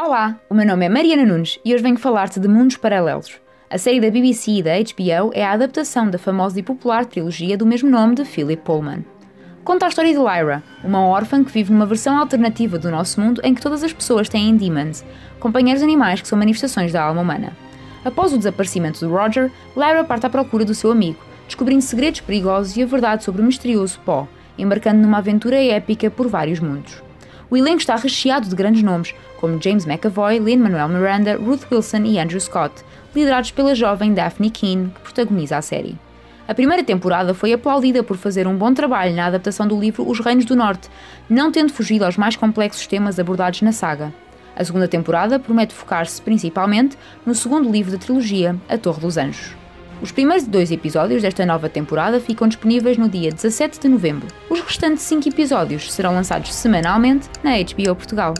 Olá, o meu nome é Mariana Nunes e hoje venho falar-te de Mundos Paralelos. A série da BBC e da HBO é a adaptação da famosa e popular trilogia do mesmo nome de Philip Pullman. Conta a história de Lyra, uma órfã que vive numa versão alternativa do nosso mundo em que todas as pessoas têm demons, companheiros animais que são manifestações da alma humana. Após o desaparecimento de Roger, Lyra parte à procura do seu amigo, descobrindo segredos perigosos e a verdade sobre o misterioso Pó, embarcando numa aventura épica por vários mundos. O elenco está recheado de grandes nomes, como James McAvoy, Lin-Manuel Miranda, Ruth Wilson e Andrew Scott, liderados pela jovem Daphne Keane, que protagoniza a série. A primeira temporada foi aplaudida por fazer um bom trabalho na adaptação do livro Os Reinos do Norte, não tendo fugido aos mais complexos temas abordados na saga. A segunda temporada promete focar-se principalmente no segundo livro da trilogia, A Torre dos Anjos. Os primeiros dois episódios desta nova temporada ficam disponíveis no dia 17 de novembro. Os restantes cinco episódios serão lançados semanalmente na HBO Portugal.